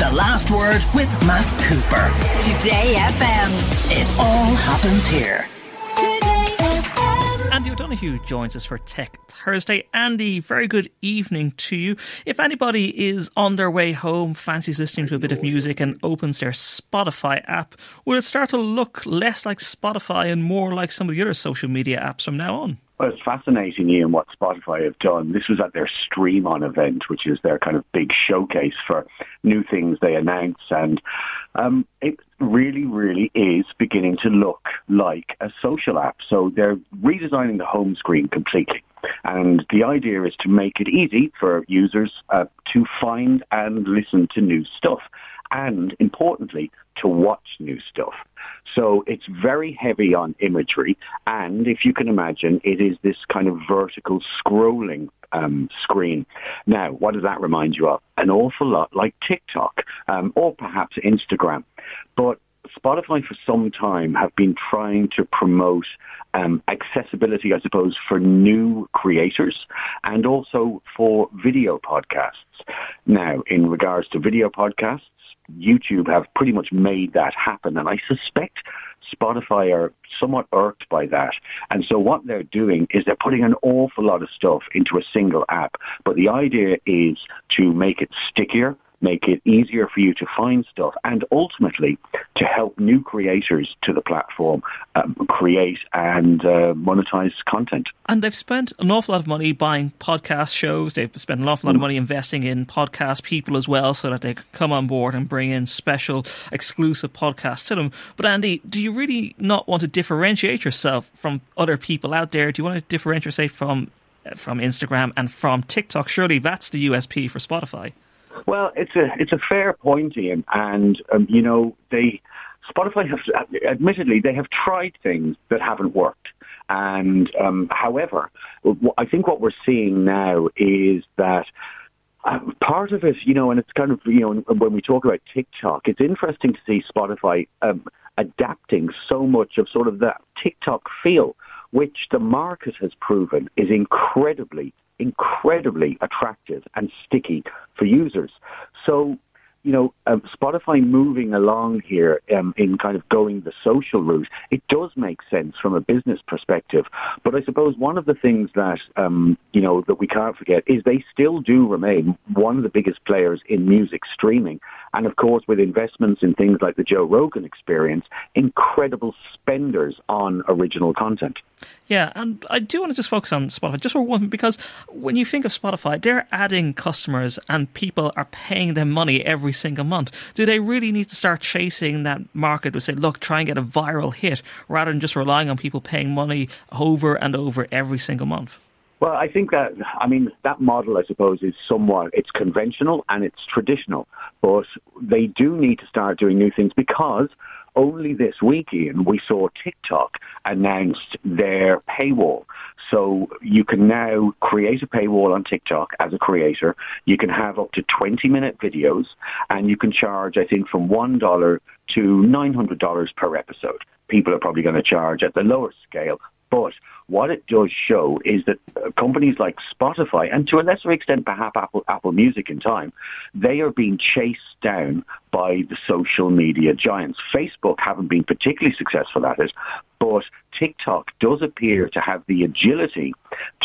The Last Word with Matt Cooper. Today FM. It all happens here. Today FM. Andy O'Donoghue joins us for Tech Thursday. Andy, very good evening to you. If anybody is on their way home, fancies listening to a bit of music, and opens their Spotify app, will it start to look less like Spotify and more like some of the other social media apps from now on? Well, it's fascinating, Ian, what Spotify have done. This was at their Stream On event, which is their kind of big showcase for new things they announce. And um, it really, really is beginning to look like a social app. So they're redesigning the home screen completely. And the idea is to make it easy for users uh, to find and listen to new stuff. And importantly, to watch new stuff. So it's very heavy on imagery, and if you can imagine, it is this kind of vertical scrolling um, screen. Now, what does that remind you of? An awful lot like TikTok um, or perhaps Instagram. But Spotify for some time have been trying to promote um, accessibility, I suppose, for new creators and also for video podcasts. Now, in regards to video podcasts, YouTube have pretty much made that happen. And I suspect Spotify are somewhat irked by that. And so what they're doing is they're putting an awful lot of stuff into a single app. But the idea is to make it stickier, make it easier for you to find stuff, and ultimately to help new creators to the platform um, create and uh, monetize content. And they've spent an awful lot of money buying podcast shows. They've spent an awful lot of mm. money investing in podcast people as well so that they can come on board and bring in special exclusive podcasts to them. But Andy, do you really not want to differentiate yourself from other people out there? Do you want to differentiate yourself from from Instagram and from TikTok? Surely that's the USP for Spotify. Well, it's a it's a fair point, Ian, and um, you know they Spotify have admittedly they have tried things that haven't worked. And um, however, I think what we're seeing now is that uh, part of it, you know, and it's kind of, you know, when we talk about TikTok, it's interesting to see Spotify um, adapting so much of sort of that TikTok feel, which the market has proven is incredibly incredibly attractive and sticky for users. So you know, um, Spotify moving along here um, in kind of going the social route, it does make sense from a business perspective. But I suppose one of the things that, um, you know, that we can't forget is they still do remain one of the biggest players in music streaming. And of course, with investments in things like the Joe Rogan experience, incredible spenders on original content. Yeah, and I do want to just focus on Spotify just for one, because when you think of Spotify, they're adding customers and people are paying them money every single month. Do they really need to start chasing that market to say, look, try and get a viral hit rather than just relying on people paying money over and over every single month? Well, I think that, I mean, that model, I suppose, is somewhat, it's conventional and it's traditional, but they do need to start doing new things because only this week, Ian, we saw TikTok announced their paywall. So you can now create a paywall on TikTok as a creator. You can have up to 20 minute videos and you can charge, I think, from $1 to $900 per episode. People are probably going to charge at the lower scale but what it does show is that uh, companies like Spotify, and to a lesser extent perhaps Apple, Apple Music in time, they are being chased down by the social media giants. Facebook haven't been particularly successful at it, but TikTok does appear to have the agility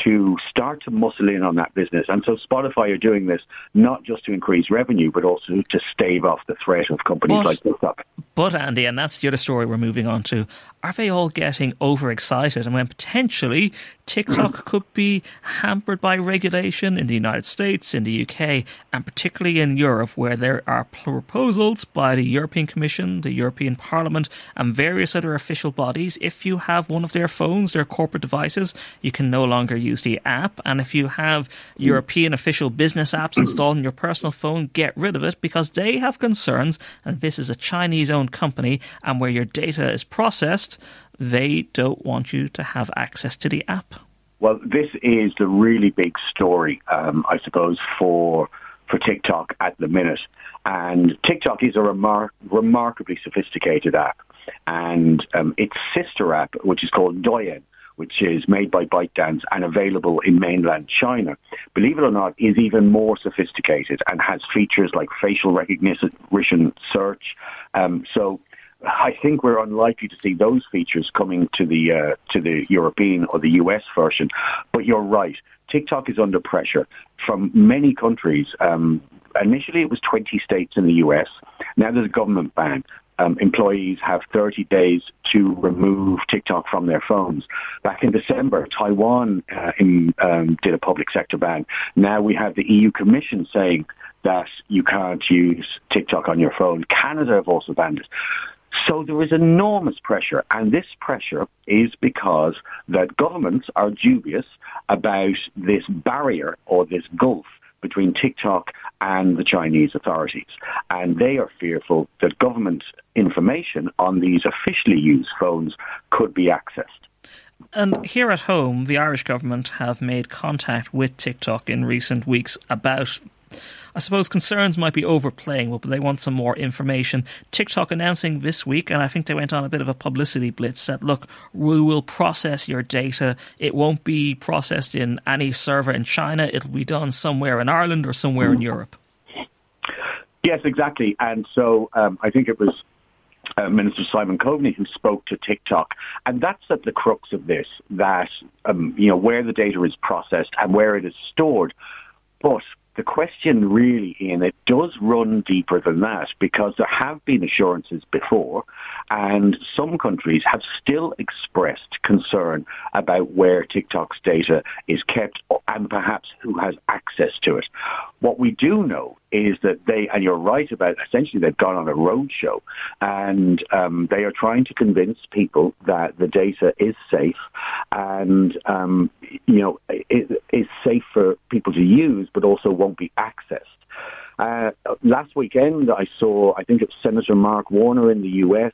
to start to muscle in on that business. And so Spotify are doing this not just to increase revenue, but also to stave off the threat of companies but, like TikTok. But Andy, and that's the other story we're moving on to, are they all getting overexcited? And when potentially TikTok could be hampered by regulation in the United States, in the UK, and particularly in Europe, where there are proposals by the European Commission, the European Parliament, and various other official bodies. If you have one of their phones, their corporate devices, you can no longer use the app. And if you have European official business apps installed on your personal phone, get rid of it because they have concerns. And this is a Chinese owned company, and where your data is processed, they don't want you to have access to the app. Well, this is the really big story, um, I suppose, for for TikTok at the minute. And TikTok is a remar- remarkably sophisticated app. And um, its sister app, which is called Douyin, which is made by ByteDance and available in mainland China, believe it or not, is even more sophisticated and has features like facial recognition search. Um, so I think we're unlikely to see those features coming to the uh, to the European or the US version. But you're right. TikTok is under pressure from many countries. Um, initially, it was 20 states in the US. Now there's a government ban. Um, employees have 30 days to remove TikTok from their phones. Back in December, Taiwan uh, in, um, did a public sector ban. Now we have the EU Commission saying that you can't use TikTok on your phone. Canada have also banned it. So there is enormous pressure, and this pressure is because that governments are dubious about this barrier or this gulf between TikTok and the Chinese authorities. And they are fearful that government information on these officially used phones could be accessed. And here at home, the Irish government have made contact with TikTok in recent weeks about I suppose concerns might be overplaying, but they want some more information. TikTok announcing this week, and I think they went on a bit of a publicity blitz that look, we will process your data. It won't be processed in any server in China. It'll be done somewhere in Ireland or somewhere in Europe. Yes, exactly. And so um, I think it was uh, Minister Simon Coveney who spoke to TikTok, and that's at the crux of this. That um, you know where the data is processed and where it is stored, but the question really, Ian, it does run deeper than that because there have been assurances before and some countries have still expressed concern about where TikTok's data is kept and perhaps who has access to it. What we do know is that they, and you're right about essentially they've gone on a roadshow and um, they are trying to convince people that the data is safe and, um, you know, it is safe for people to use, but also won't be accessed. Uh, last weekend, I saw, I think it's Senator Mark Warner in the US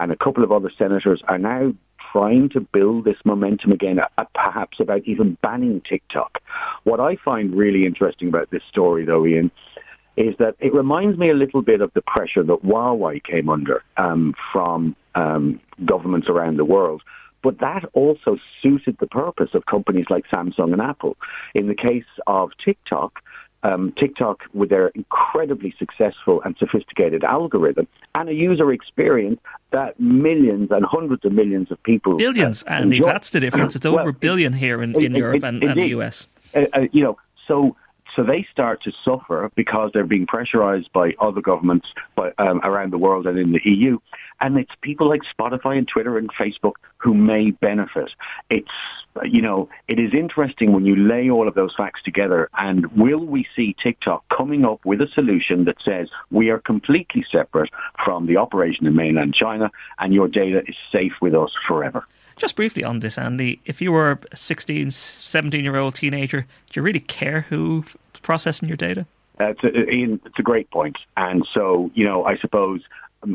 and a couple of other senators are now trying to build this momentum again, uh, perhaps about even banning TikTok. What I find really interesting about this story, though, Ian, is that it reminds me a little bit of the pressure that Huawei came under um, from um, governments around the world. But that also suited the purpose of companies like Samsung and Apple. In the case of TikTok, um, TikTok, with their incredibly successful and sophisticated algorithm and a user experience that millions and hundreds of millions of people billions, uh, Andy, enjoy. that's the difference. It's over a billion here in, in it, Europe it, and, and, the US. Uh, uh, you know, so so they start to suffer because they're being pressurized by other governments by, um, around the world and in the EU. And it's people like Spotify and Twitter and Facebook who may benefit. It's, you know, it is interesting when you lay all of those facts together and will we see TikTok coming up with a solution that says we are completely separate from the operation in mainland China and your data is safe with us forever? Just briefly on this, Andy, if you were a 16, 17 year old teenager, do you really care who's processing your data? Uh, it's, a, Ian, it's a great point. And so, you know, I suppose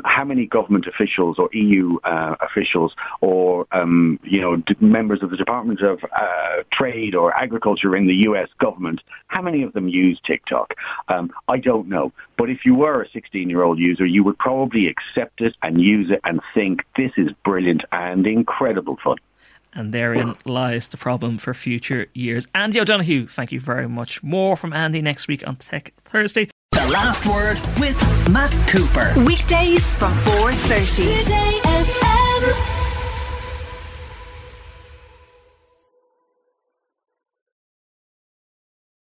how many government officials or EU uh, officials or um, you know d- members of the Department of uh, Trade or Agriculture in the U.S. government, how many of them use TikTok? Um, I don't know. But if you were a 16-year-old user, you would probably accept it and use it and think this is brilliant and incredible fun. And therein lies the problem for future years. Andy O'Donoghue, thank you very much. More from Andy next week on Tech Thursday. The Last Word with Matt Cooper. Weekdays from 4.30. Today FM.